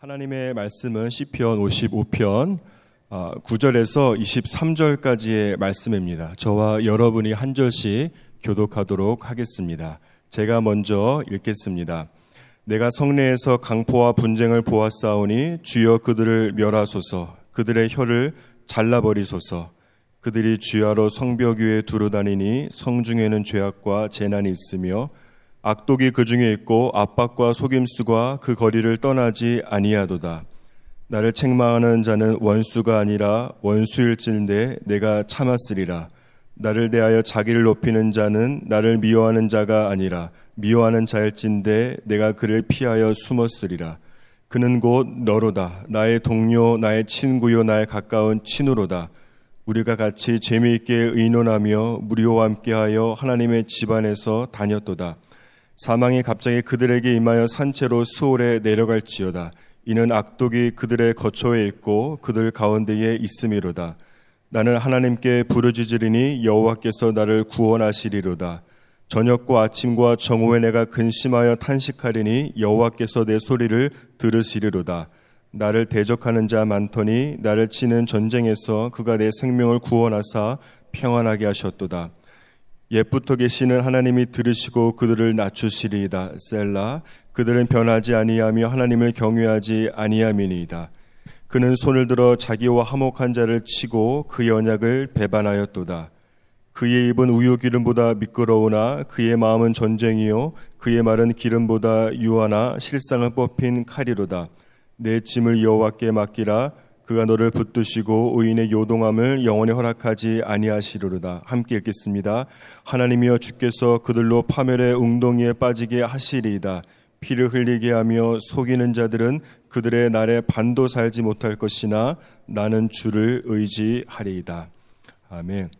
하나님의 말씀은 시편 55편 9절에서 23절까지의 말씀입니다. 저와 여러분이 한 절씩 교독하도록 하겠습니다. 제가 먼저 읽겠습니다. 내가 성내에서 강포와 분쟁을 보았사오니 주여 그들을 멸하소서 그들의 혀를 잘라버리소서 그들이 주야로 성벽 위에 두루 다니니 성중에는 죄악과 재난이 있으며 악독이 그 중에 있고 압박과 속임수가 그 거리를 떠나지 아니하도다. 나를 책망하는 자는 원수가 아니라 원수일진데 내가 참았으리라. 나를 대하여 자기를 높이는 자는 나를 미워하는 자가 아니라 미워하는 자일진데 내가 그를 피하여 숨었으리라. 그는 곧 너로다. 나의 동료, 나의 친구요, 나의 가까운 친우로다. 우리가 같이 재미있게 의논하며 무리와 함께하여 하나님의 집안에서 다녔도다. 사망이 갑자기 그들에게 임하여 산채로 수월에 내려갈지어다. 이는 악독이 그들의 거처에 있고 그들 가운데에 있음이로다. 나는 하나님께 부르짖으리니 여호와께서 나를 구원하시리로다. 저녁과 아침과 정오에 내가 근심하여 탄식하리니 여호와께서 내 소리를 들으시리로다. 나를 대적하는 자 많더니 나를 치는 전쟁에서 그가 내 생명을 구원하사 평안하게 하셨도다. 옛부터 계시는 하나님이 들으시고 그들을 낮추시리이다. 셀라. 그들은 변하지 아니하며 하나님을 경외하지 아니함이니이다. 그는 손을 들어 자기와 화목한 자를 치고 그 언약을 배반하였도다. 그의 입은 우유 기름보다 미끄러우나 그의 마음은 전쟁이요 그의 말은 기름보다 유하나 실상을 뽑힌 칼이로다. 내 짐을 여호와께 맡기라 그가 너를 붙드시고 의인의 요동함을 영원히 허락하지 아니하시리로다. 함께 읽겠습니다. 하나님이여 주께서 그들로 파멸의 웅덩이에 빠지게 하시리이다. 피를 흘리게 하며 속이는 자들은 그들의 날에 반도 살지 못할 것이나 나는 주를 의지하리이다. 아멘.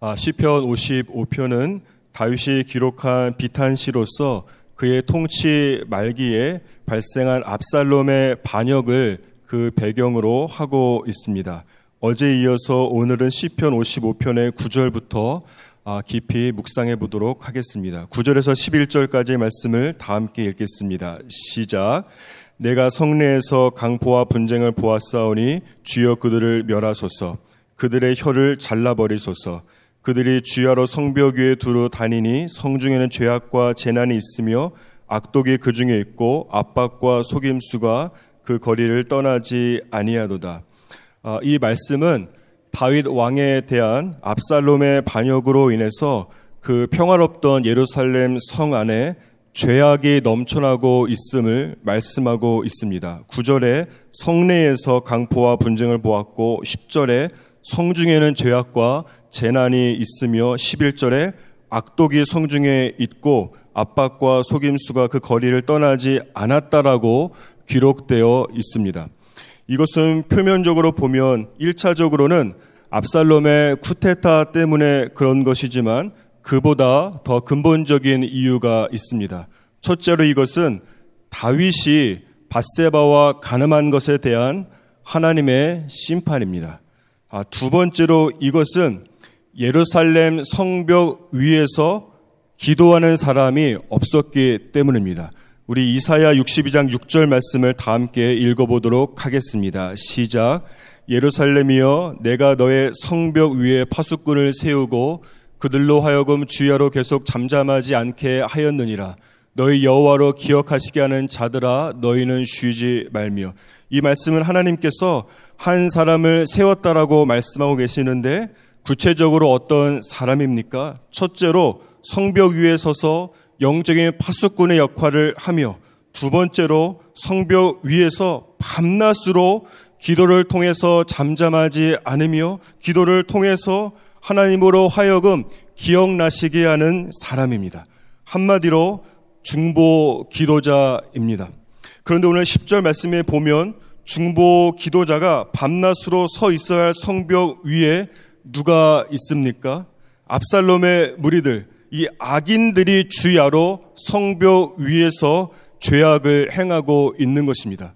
아, 시편 55편은 다윗이 기록한 비탄시로서 그의 통치 말기에 발생한 압살롬의 반역을 그 배경으로 하고 있습니다. 어제 이어서 오늘은 시편 55편의 9절부터 아, 깊이 묵상해 보도록 하겠습니다. 9절에서 11절까지의 말씀을 다 함께 읽겠습니다. 시작. 내가 성내에서 강포와 분쟁을 보았사오니 주여 그들을 멸하소서. 그들의 혀를 잘라버리소서. 그들이 주야로 성벽 위에 두루 다니니 성중에는 죄악과 재난이 있으며 악독이 그 중에 있고 압박과 속임수가 그 거리를 떠나지 아니하도다. 아, 이 말씀은 다윗 왕에 대한 압살롬의 반역으로 인해서 그 평화롭던 예루살렘 성 안에 죄악이 넘쳐나고 있음을 말씀하고 있습니다. 9절에 성내에서 강포와 분쟁을 보았고 10절에 성 중에는 죄악과 재난이 있으며 11절에 악독이 성 중에 있고 압박과 속임수가 그 거리를 떠나지 않았다라고 기록되어 있습니다. 이것은 표면적으로 보면 1차적으로는 압살롬의 쿠테타 때문에 그런 것이지만 그보다 더 근본적인 이유가 있습니다. 첫째로 이것은 다윗이 바세바와 가늠한 것에 대한 하나님의 심판입니다. 아, 두 번째로 이것은 예루살렘 성벽 위에서 기도하는 사람이 없었기 때문입니다. 우리 이사야 62장 6절 말씀을 다 함께 읽어보도록 하겠습니다. 시작. 예루살렘이여 내가 너의 성벽 위에 파수꾼을 세우고 그들로 하여금 주야로 계속 잠잠하지 않게 하였느니라. 너희 여호와로 기억하시게 하는 자들아 너희는 쉬지 말며 이 말씀은 하나님께서 한 사람을 세웠다라고 말씀하고 계시는데 구체적으로 어떤 사람입니까? 첫째로 성벽 위에 서서 영적인 파수꾼의 역할을 하며 두 번째로 성벽 위에서 밤낮으로 기도를 통해서 잠잠하지 않으며 기도를 통해서 하나님으로 하여금 기억나시게 하는 사람입니다. 한마디로 중보 기도자입니다. 그런데 오늘 10절 말씀에 보면 중보 기도자가 밤낮으로 서 있어야 할 성벽 위에 누가 있습니까? 압살롬의 무리들, 이 악인들이 주야로 성벽 위에서 죄악을 행하고 있는 것입니다.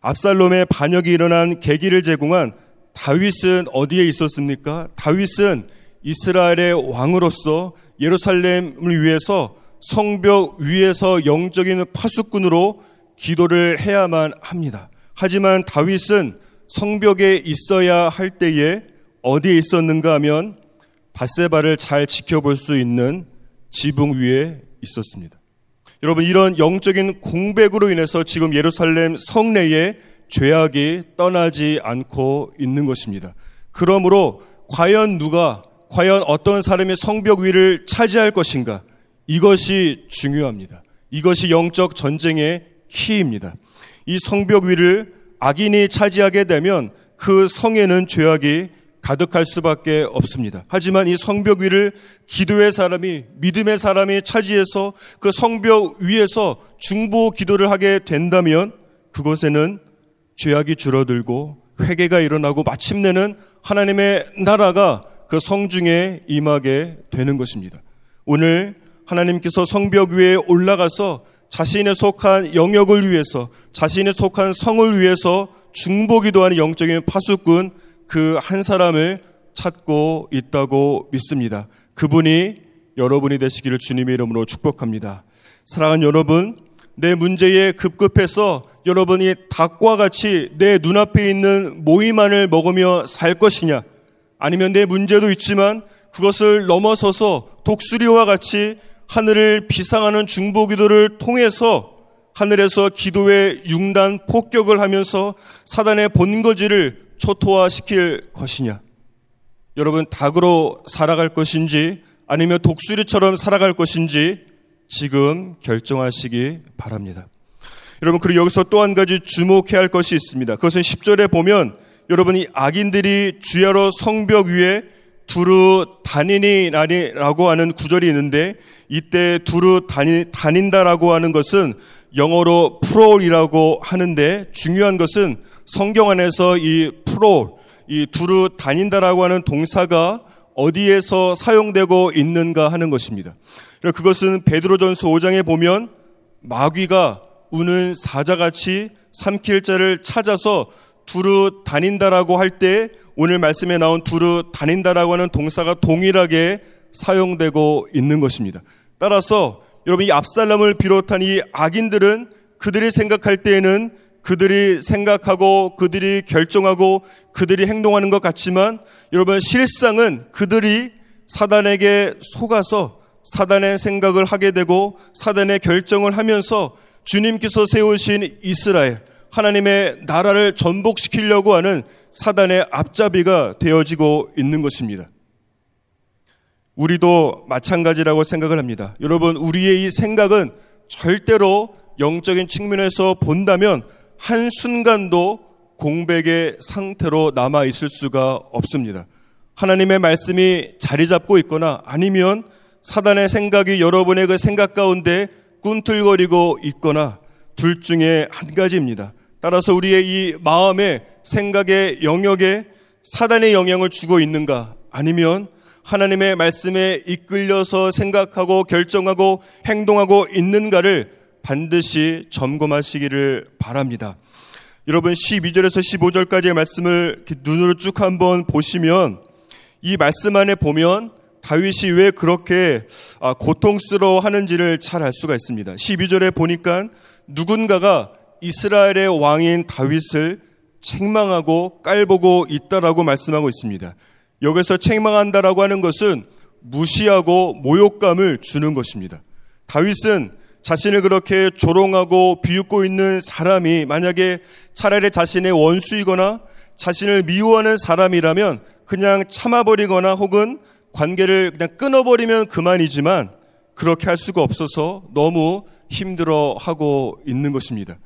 압살롬의 반역이 일어난 계기를 제공한 다윗은 어디에 있었습니까? 다윗은 이스라엘의 왕으로서 예루살렘을 위해서 성벽 위에서 영적인 파수꾼으로 기도를 해야만 합니다. 하지만 다윗은 성벽에 있어야 할 때에 어디에 있었는가 하면 바세바를 잘 지켜볼 수 있는 지붕 위에 있었습니다. 여러분 이런 영적인 공백으로 인해서 지금 예루살렘 성내에 죄악이 떠나지 않고 있는 것입니다. 그러므로 과연 누가 과연 어떤 사람이 성벽 위를 차지할 것인가? 이것이 중요합니다. 이것이 영적 전쟁의 키입니다. 이 성벽 위를 악인이 차지하게 되면 그 성에는 죄악이 가득할 수밖에 없습니다. 하지만 이 성벽 위를 기도의 사람이 믿음의 사람이 차지해서 그 성벽 위에서 중보 기도를 하게 된다면 그곳에는 죄악이 줄어들고 회개가 일어나고 마침내는 하나님의 나라가 그 성중에 임하게 되는 것입니다. 오늘 하나님께서 성벽 위에 올라가서 자신의 속한 영역을 위해서 자신의 속한 성을 위해서 중보 기도하는 영적인 파수꾼 그 한 사람을 찾고 있다고 믿습니다. 그분이 여러분이 되시기를 주님의 이름으로 축복합니다. 사랑하는 여러분, 내 문제에 급급해서 여러분이 닭과 같이 내 눈앞에 있는 모이만을 먹으며 살 것이냐? 아니면 내 문제도 있지만 그것을 넘어서서 독수리와 같이 하늘을 비상하는 중보 기도를 통해서 하늘에서 기도의 융단 폭격을 하면서 사단의 본거지를 초토화시킬 것이냐? 여러분 닭으로 살아갈 것인지 아니면 독수리처럼 살아갈 것인지 지금 결정하시기 바랍니다. 여러분 그리고 여기서 또 한 가지 주목해야 할 것이 있습니다. 그것은 10절에 보면 여러분이 악인들이 주야로 성벽 위에 두루 다니니라고 하는 구절이 있는데 이때 두루 다니, 다닌다라고 하는 것은 영어로 프롤이라고 하는데 중요한 것은 성경 안에서 이 프롤, 이 두루 다닌다라고 하는 동사가 어디에서 사용되고 있는가 하는 것입니다. 그것은 베드로전서 5장에 보면 마귀가 우는 사자같이 삼킬 자를 찾아서 두루 다닌다라고 할 때 오늘 말씀에 나온 두루 다닌다라고 하는 동사가 동일하게 사용되고 있는 것입니다. 따라서 여러분 이 압살람을 비롯한 이 악인들은 그들이 생각할 때에는 그들이 생각하고 그들이 결정하고 그들이 행동하는 것 같지만 여러분 실상은 그들이 사단에게 속아서 사단의 생각을 하게 되고 사단의 결정을 하면서 주님께서 세우신 이스라엘 하나님의 나라를 전복시키려고 하는 사단의 앞잡이가 되어지고 있는 것입니다. 우리도 마찬가지라고 생각을 합니다. 여러분, 우리의 이 생각은 절대로 영적인 측면에서 본다면 한순간도 공백의 상태로 남아 있을 수가 없습니다. 하나님의 말씀이 자리 잡고 있거나 아니면 사단의 생각이 여러분의 그 생각 가운데 꿈틀거리고 있거나 둘 중에 한 가지입니다. 따라서 우리의 이 마음의 생각의 영역에 사단의 영향을 주고 있는가 아니면 하나님의 말씀에 이끌려서 생각하고 결정하고 행동하고 있는가를 반드시 점검하시기를 바랍니다. 여러분 12절에서 15절까지의 말씀을 눈으로 쭉 한번 보시면 이 말씀 안에 보면 다윗이 왜 그렇게 아, 고통스러워 하는지를 잘 알 수가 있습니다. 12절에 보니까 누군가가 이스라엘의 왕인 다윗을 책망하고 깔보고 있다라고 말씀하고 있습니다. 여기서 책망한다라고 하는 것은 무시하고 모욕감을 주는 것입니다. 다윗은 자신을 그렇게 조롱하고 비웃고 있는 사람이 만약에 차라리 자신의 원수이거나 자신을 미워하는 사람이라면 그냥 참아버리거나 혹은 관계를 그냥 끊어버리면 그만이지만 그렇게 할 수가 없어서 너무 힘들어하고 있는 것입니다.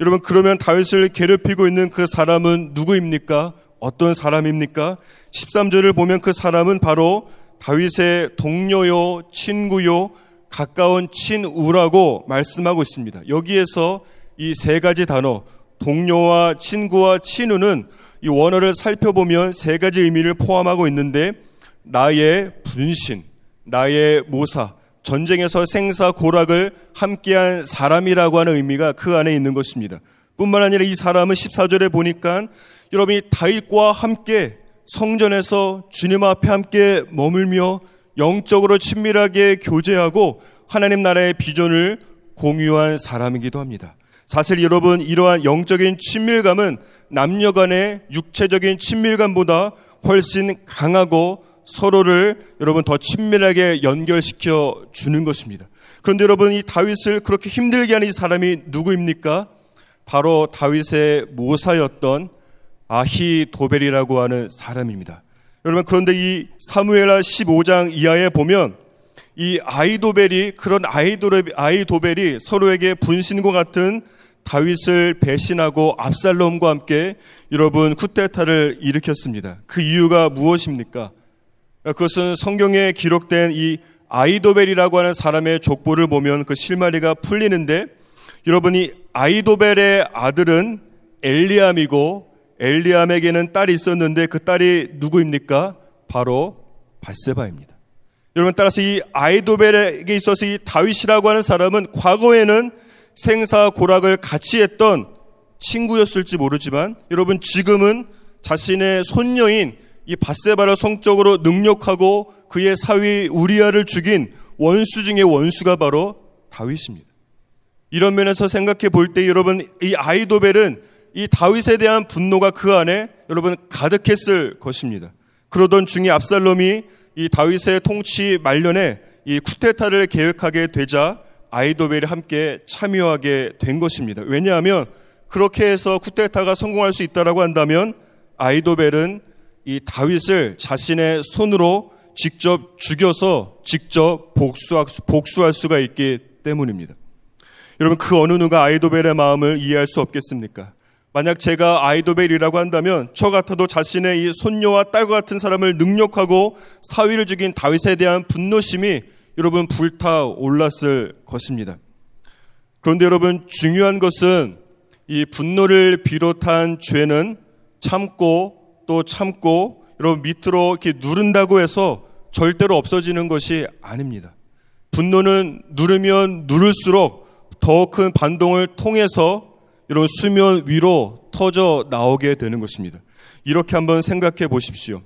여러분 그러면 다윗을 괴롭히고 있는 그 사람은 누구입니까? 어떤 사람입니까? 13절을 보면 그 사람은 바로 다윗의 동료요, 친구요, 가까운 친우라고 말씀하고 있습니다. 여기에서 이 세 가지 단어, 동료와 친구와 친우는 이 원어를 살펴보면 세 가지 의미를 포함하고 있는데 나의 분신, 나의 모사, 전쟁에서 생사 고락을 함께한 사람이라고 하는 의미가 그 안에 있는 것입니다. 뿐만 아니라 이 사람은 14절에 보니까 여러분이 다윗과 함께 성전에서 주님 앞에 함께 머물며 영적으로 친밀하게 교제하고 하나님 나라의 비전을 공유한 사람이기도 합니다. 사실 여러분 이러한 영적인 친밀감은 남녀 간의 육체적인 친밀감보다 훨씬 강하고 서로를 여러분 더 친밀하게 연결시켜 주는 것입니다. 그런데 여러분 이 다윗을 그렇게 힘들게 하는 이 사람이 누구입니까? 바로 다윗의 모사였던 아히 도벨이라고 하는 사람입니다. 여러분 그런데 이 사무엘하 15장 이하에 보면 이 아이도벨이 그런 아이도벨, 아이도벨이 서로에게 분신과 같은 다윗을 배신하고 압살롬과 함께 여러분 쿠데타를 일으켰습니다. 그 이유가 무엇입니까? 그것은 성경에 기록된 이 아이도벨이라고 하는 사람의 족보를 보면 그 실마리가 풀리는데 여러분이 아이도벨의 아들은 엘리암이고 엘리암에게는 딸이 있었는데 그 딸이 누구입니까? 바로 바세바입니다. 여러분 따라서 이 아이도벨에게 있어서 이 다윗이라고 하는 사람은 과거에는 생사 고락을 같이 했던 친구였을지 모르지만 여러분 지금은 자신의 손녀인 이 바세바를 성적으로 능력하고 그의 사위 우리아를 죽인 원수 중의 원수가 바로 다윗입니다. 이런 면에서 생각해 볼 때 여러분 이 아이도벨은 이 다윗에 대한 분노가 그 안에 여러분 가득했을 것입니다. 그러던 중에 압살롬이 이 다윗의 통치 말년에 이 쿠데타를 계획하게 되자 아이도벨이 함께 참여하게 된 것입니다. 왜냐하면 그렇게 해서 쿠데타가 성공할 수 있다라고 한다면 아이도벨은 이 다윗을 자신의 손으로 직접 죽여서 직접 복수할, 수가 있기 때문입니다. 여러분 그 어느 누가 아이도벨의 마음을 이해할 수 없겠습니까? 만약 제가 아이도벨이라고 한다면 저 같아도 자신의 이 손녀와 딸과 같은 사람을 능력하고 사위를 죽인 다윗에 대한 분노심이 여러분 불타 올랐을 것입니다. 그런데 여러분 중요한 것은 이 분노를 비롯한 죄는 참고 또 참고 여러분 밑으로 이렇게 누른다고 해서 절대로 없어지는 것이 아닙니다. 분노는 누르면 누를수록 더 큰 반동을 통해서 이런 수면 위로 터져 나오게 되는 것입니다. 이렇게 한번 생각해 보십시오.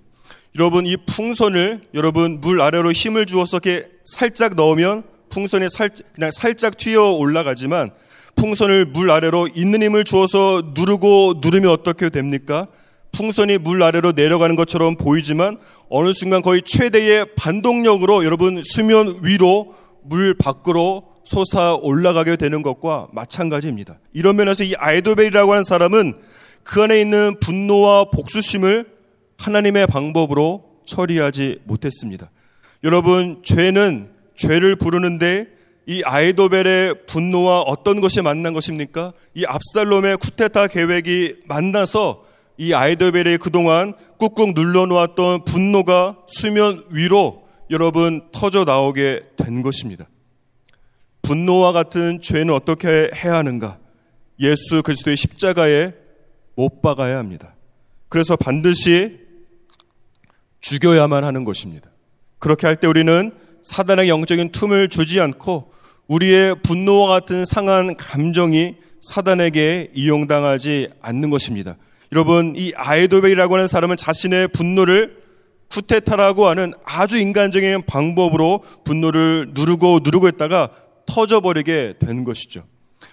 여러분 이 풍선을 여러분 물 아래로 힘을 주어서 이렇게 살짝 넣으면 풍선이 살, 그냥 살짝 튀어 올라가지만 풍선을 물 아래로 있는 힘을 주어서 누르고 누르면 어떻게 됩니까? 풍선이 물 아래로 내려가는 것처럼 보이지만 어느 순간 거의 최대의 반동력으로 여러분 수면 위로 물 밖으로 솟아 올라가게 되는 것과 마찬가지입니다. 이런 면에서 이 아이도벨이라고 하는 사람은 그 안에 있는 분노와 복수심을 하나님의 방법으로 처리하지 못했습니다. 여러분, 죄는 죄를 부르는데 이 아이도벨의 분노와 어떤 것이 만난 것입니까? 이 압살롬의 쿠테타 계획이 만나서 이 아이도벨이 그동안 꾹꾹 눌러놓았던 분노가 수면 위로 여러분 터져 나오게 된 것입니다. 분노와 같은 죄는 어떻게 해야 하는가? 예수 그리스도의 십자가에 못 박아야 합니다. 그래서 반드시 죽여야만 하는 것입니다. 그렇게 할 때 우리는 사단의 영적인 틈을 주지 않고 우리의 분노와 같은 상한 감정이 사단에게 이용당하지 않는 것입니다. 여러분, 이 아이도벨이라고 하는 사람은 자신의 분노를 쿠테타라고 하는 아주 인간적인 방법으로 분노를 누르고 누르고 있다가 터져버리게 된 것이죠.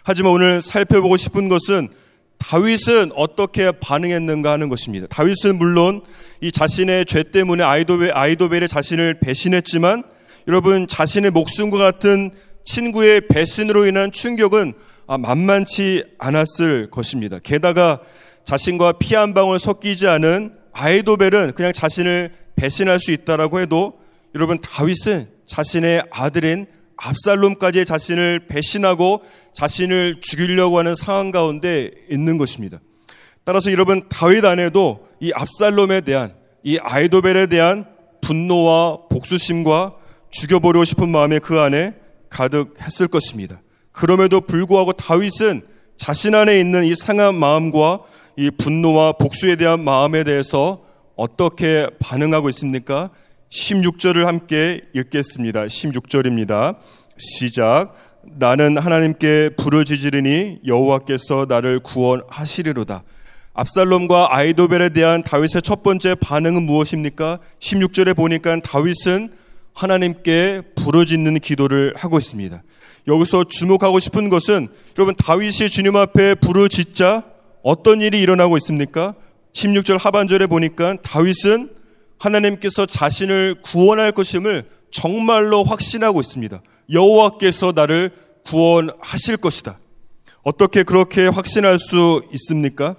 하지만 오늘 살펴보고 싶은 것은 다윗은 어떻게 반응했는가 하는 것입니다. 다윗은 물론 이 자신의 죄 때문에 아이도벨, 아이도벨의 자신을 배신했지만 여러분 자신의 목숨과 같은 친구의 배신으로 인한 충격은 아, 만만치 않았을 것입니다. 게다가 자신과 피 한 방울 섞이지 않은 아이도벨은 그냥 자신을 배신할 수 있다라고 해도 여러분 다윗은 자신의 아들인 압살롬까지 자신을 배신하고 자신을 죽이려고 하는 상황 가운데 있는 것입니다. 따라서 여러분 다윗 안에도 이 압살롬에 대한 이 아이도벨에 대한 분노와 복수심과 죽여버리고 싶은 마음이 그 안에 가득했을 것입니다. 그럼에도 불구하고 다윗은 자신 안에 있는 이 상한 마음과 이 분노와 복수에 대한 마음에 대해서 어떻게 반응하고 있습니까? 16절을 함께 읽겠습니다. 16절입니다. 시작. 나는 하나님께 부르짖으리니 여호와께서 나를 구원하시리로다. 압살롬과 아이도벨에 대한 다윗의 첫 번째 반응은 무엇입니까? 16절에 보니까 다윗은 하나님께 부르짖는 기도를 하고 있습니다. 여기서 주목하고 싶은 것은 여러분 다윗이 주님 앞에 부르짖자 어떤 일이 일어나고 있습니까? 16절 하반절에 보니까 다윗은 하나님께서 자신을 구원할 것임을 정말로 확신하고 있습니다. 여호와께서 나를 구원하실 것이다. 어떻게 그렇게 확신할 수 있습니까?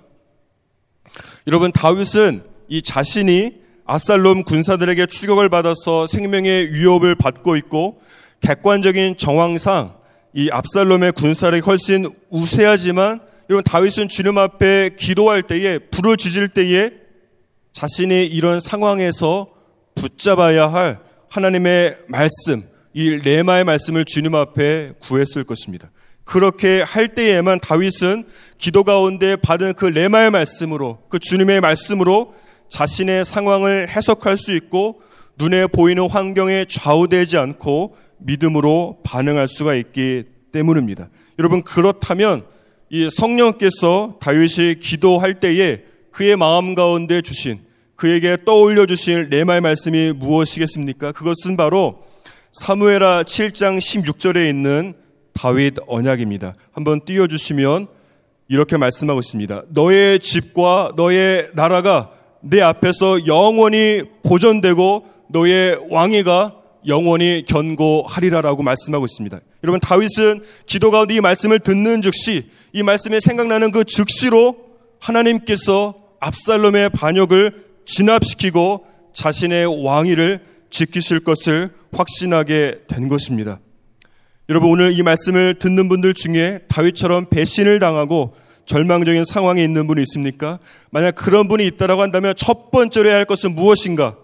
여러분 다윗은 이 자신이 압살롬 군사들에게 추격을 받아서 생명의 위협을 받고 있고 객관적인 정황상 이 압살롬의 군사력이 훨씬 우세하지만 여러분 다윗은 주님 앞에 기도할 때에 지질 때에 자신이 이런 상황에서 붙잡아야 할 하나님의 말씀, 이 레마의 말씀을 주님 앞에 구했을 것입니다. 그렇게 할 때에만 다윗은 기도 가운데 받은 그 레마의 말씀으로 그 주님의 말씀으로 자신의 상황을 해석할 수 있고 눈에 보이는 환경에 좌우되지 않고 믿음으로 반응할 수가 있기 때문입니다. 여러분 그렇다면 이 성령께서 다윗이 기도할 때에 그의 마음 가운데 주신 그에게 떠올려 주신 레마의 말씀이 무엇이겠습니까? 그것은 바로 사무에라 7장 16절에 있는 다윗 언약입니다. 한번 띄워 주시면 이렇게 말씀하고 있습니다. 너의 집과 너의 나라가 내 앞에서 영원히 보존되고 너의 왕위가 영원히 견고하리라라고 말씀하고 있습니다. 여러분 다윗은 기도 가운데 이 말씀을 듣는 즉시 이 말씀에 생각나는 그 즉시로 하나님께서 압살롬의 반역을 진압시키고 자신의 왕위를 지키실 것을 확신하게 된 것입니다. 여러분 오늘 이 말씀을 듣는 분들 중에 다윗처럼 배신을 당하고 절망적인 상황에 있는 분이 있습니까? 만약 그런 분이 있다라고 한다면 첫 번째로 해야 할 것은 무엇인가?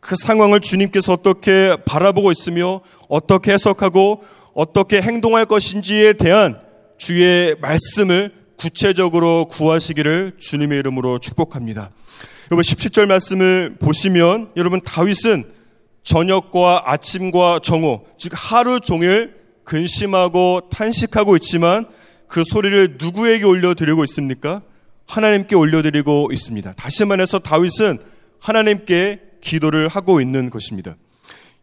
그 상황을 주님께서 어떻게 바라보고 있으며 어떻게 해석하고 어떻게 행동할 것인지에 대한 주의 말씀을 구체적으로 구하시기를 주님의 이름으로 축복합니다. 여러분 17절 말씀을 보시면 여러분 다윗은 저녁과 아침과 정오 즉 하루 종일 근심하고 탄식하고 있지만 그 소리를 누구에게 올려드리고 있습니까? 하나님께 올려드리고 있습니다. 다시 말해서 다윗은 하나님께 기도를 하고 있는 것입니다.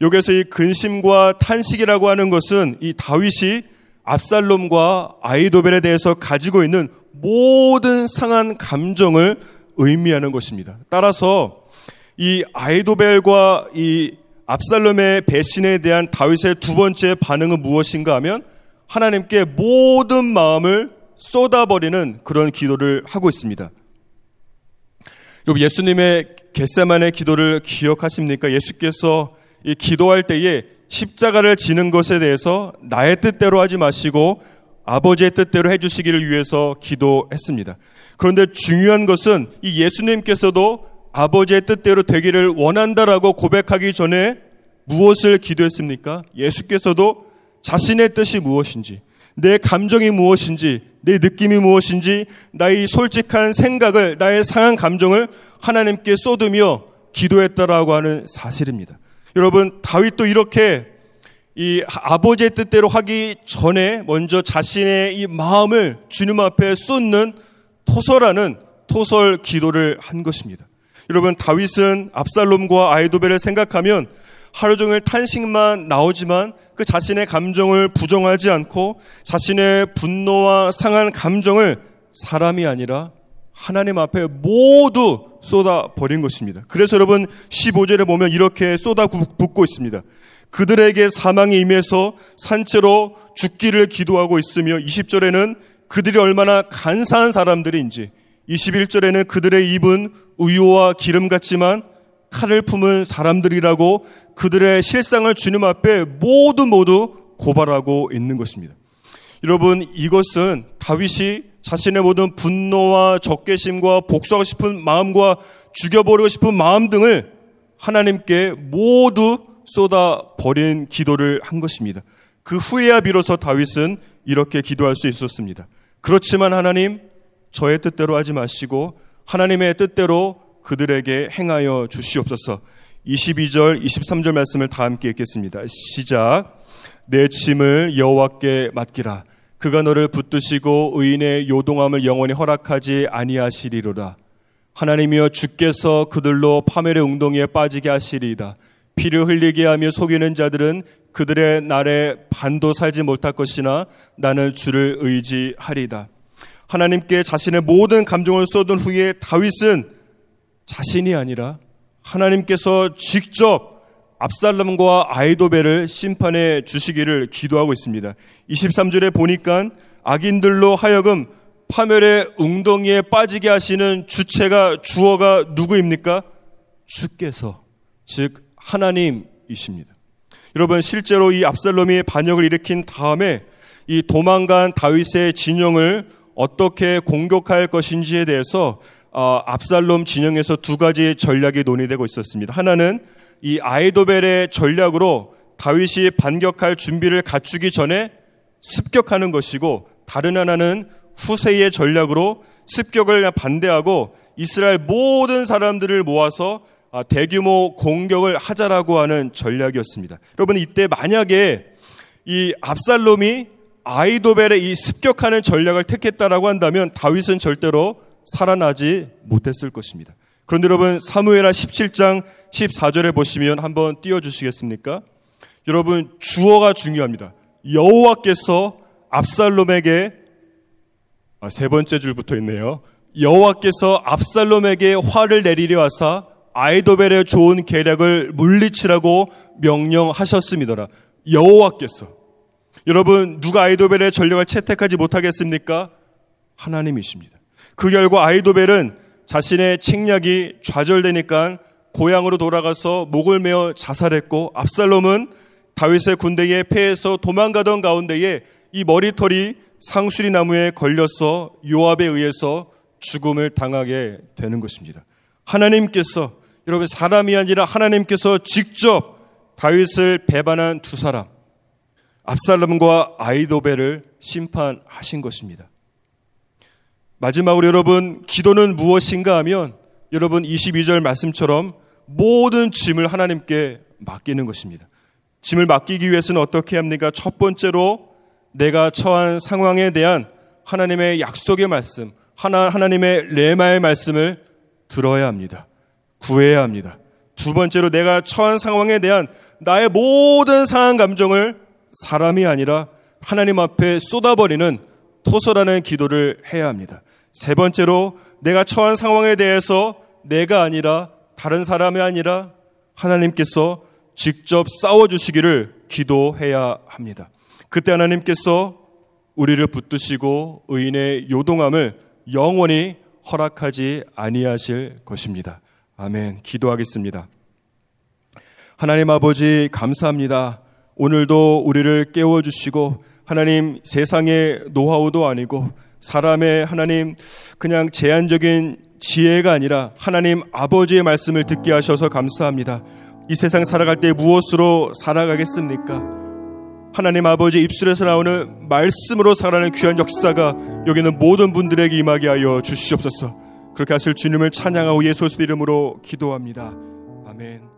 여기서 이 근심과 탄식이라고 하는 것은 이 다윗이 압살롬과 아이도벨에 대해서 가지고 있는 모든 상한 감정을 의미하는 것입니다. 따라서 이 아이도벨과 이 압살롬의 배신에 대한 다윗의 두 번째 반응은 무엇인가 하면 하나님께 모든 마음을 쏟아버리는 그런 기도를 하고 있습니다. 여러분 예수님의 겟세만의 기도를 기억하십니까? 예수께서 이 기도할 때에 십자가를 지는 것에 대해서 나의 뜻대로 하지 마시고 아버지의 뜻대로 해주시기를 위해서 기도했습니다. 그런데 중요한 것은 이 예수님께서도 아버지의 뜻대로 되기를 원한다라고 고백하기 전에 무엇을 기도했습니까? 예수께서도 자신의 뜻이 무엇인지, 내 감정이 무엇인지, 내 느낌이 무엇인지, 나의 솔직한 생각을, 나의 상한 감정을 하나님께 쏟으며 기도했다라고 하는 사실입니다. 여러분, 다윗도 이렇게 이 아버지의 뜻대로 하기 전에 먼저 자신의 이 마음을 주님 앞에 쏟는 토설하는 토설 기도를 한 것입니다. 여러분, 다윗은 압살롬과 아이도벨을 생각하면 하루 종일 탄식만 나오지만 그 자신의 감정을 부정하지 않고 자신의 분노와 상한 감정을 사람이 아니라 하나님 앞에 모두 쏟아 버린 것입니다. 그래서 여러분 15절에 보면 이렇게 쏟아 붓고 있습니다. 그들에게 사망이 임해서 산채로 죽기를 기도하고 있으며 20절에는 그들이 얼마나 간사한 사람들인지 21절에는 그들의 입은 우유와 기름 같지만 칼을 품은 사람들이라고 그들의 실상을 주님 앞에 모두 모두 고발하고 있는 것입니다. 여러분 이것은 다윗이 자신의 모든 분노와 적개심과 복수하고 싶은 마음과 죽여버리고 싶은 마음 등을 하나님께 모두 쏟아 버린 기도를 한 것입니다. 그 후에야 비로소 다윗은 이렇게 기도할 수 있었습니다. 그렇지만 하나님 저의 뜻대로 하지 마시고 하나님의 뜻대로 그들에게 행하여 주시옵소서. 22절, 23절 말씀을 다 함께 읽겠습니다. 시작. 내 짐을 여호와께 맡기라. 그가 너를 붙드시고 의인의 요동함을 영원히 허락하지 아니하시리로다. 하나님이여 주께서 그들로 파멸의 웅덩이에 빠지게 하시리이다. 피를 흘리게 하며 속이는 자들은 그들의 날에 반도 살지 못할 것이나 나는 주를 의지하리다. 하나님께 자신의 모든 감정을 쏟은 후에 다윗은 자신이 아니라 하나님께서 직접 압살롬과 아이도벨을 심판해 주시기를 기도하고 있습니다. 23절에 보니까 악인들로 하여금 파멸의 웅덩이에 빠지게 하시는 주체가 주어가 누구입니까? 주께서 즉 하나님이십니다. 여러분 실제로 이 압살롬이 반역을 일으킨 다음에 이 도망간 다윗의 진영을 어떻게 공격할 것인지에 대해서 어, 압살롬 진영에서 두 가지 전략이 논의되고 있었습니다. 하나는 이 아이도벨의 전략으로 다윗이 반격할 준비를 갖추기 전에 습격하는 것이고 다른 하나는 후세의 전략으로 습격을 반대하고 이스라엘 모든 사람들을 모아서 아, 대규모 공격을 하자라고 하는 전략이었습니다. 여러분 이때 만약에 이 압살롬이 아이도벨의 이 습격하는 전략을 택했다라고 한다면 다윗은 절대로 살아나지 못했을 것입니다. 그런데 여러분 사무엘하 17장 14절에 보시면 한번 띄워 주시겠습니까? 여러분 주어가 중요합니다. 여호와께서 압살롬에게 아, 세 번째 줄 붙어 있네요. 여호와께서 압살롬에게 화를 내리려 하사 아이도벨의 좋은 계략을 물리치라고 명령하셨습니다. 여호와께서 여러분 누가 아이도벨의 전략을 채택하지 못하겠습니까? 하나님이십니다. 그 결과 아이도벨은 자신의 책략이 좌절되니까 고향으로 돌아가서 목을 메어 자살했고 압살롬은 다윗의 군대에 패해서 도망가던 가운데에 이 머리털이 상수리 나무에 걸려서 요압에 의해서 죽음을 당하게 되는 것입니다. 하나님께서 여러분 사람이 아니라 하나님께서 직접 다윗을 배반한 두 사람 압살롬과 아이도벨을 심판하신 것입니다. 마지막으로 여러분 기도는 무엇인가 하면 여러분 22절 말씀처럼 모든 짐을 하나님께 맡기는 것입니다. 짐을 맡기기 위해서는 어떻게 합니까? 첫 번째로 내가 처한 상황에 대한 하나님의 약속의 말씀, 하나, 하나님의 레마의 말씀을 들어야 합니다. 구해야 합니다. 두 번째로 내가 처한 상황에 대한 나의 모든 상한 감정을 사람이 아니라 하나님 앞에 쏟아버리는 토설하는 기도를 해야 합니다. 세 번째로 내가 처한 상황에 대해서 내가 아니라 다른 사람이 아니라 하나님께서 직접 싸워주시기를 기도해야 합니다. 그때 하나님께서 우리를 붙드시고 의인의 요동함을 영원히 허락하지 아니하실 것입니다. 아멘. 기도하겠습니다. 하나님 아버지 감사합니다. 오늘도 우리를 깨워 주시고 하나님 세상의 노하우도 아니고 사람의 하나님 그냥 제한적인 지혜가 아니라 하나님 아버지의 말씀을 듣게 하셔서 감사합니다. 이 세상 살아갈 때 무엇으로 살아가겠습니까? 하나님 아버지 입술에서 나오는 말씀으로 살아가는 귀한 역사가 여기는 모든 분들에게 임하게 하여 주시옵소서. 그렇게 하실 주님을 찬양하고 예수의 이름으로 기도합니다. 아멘.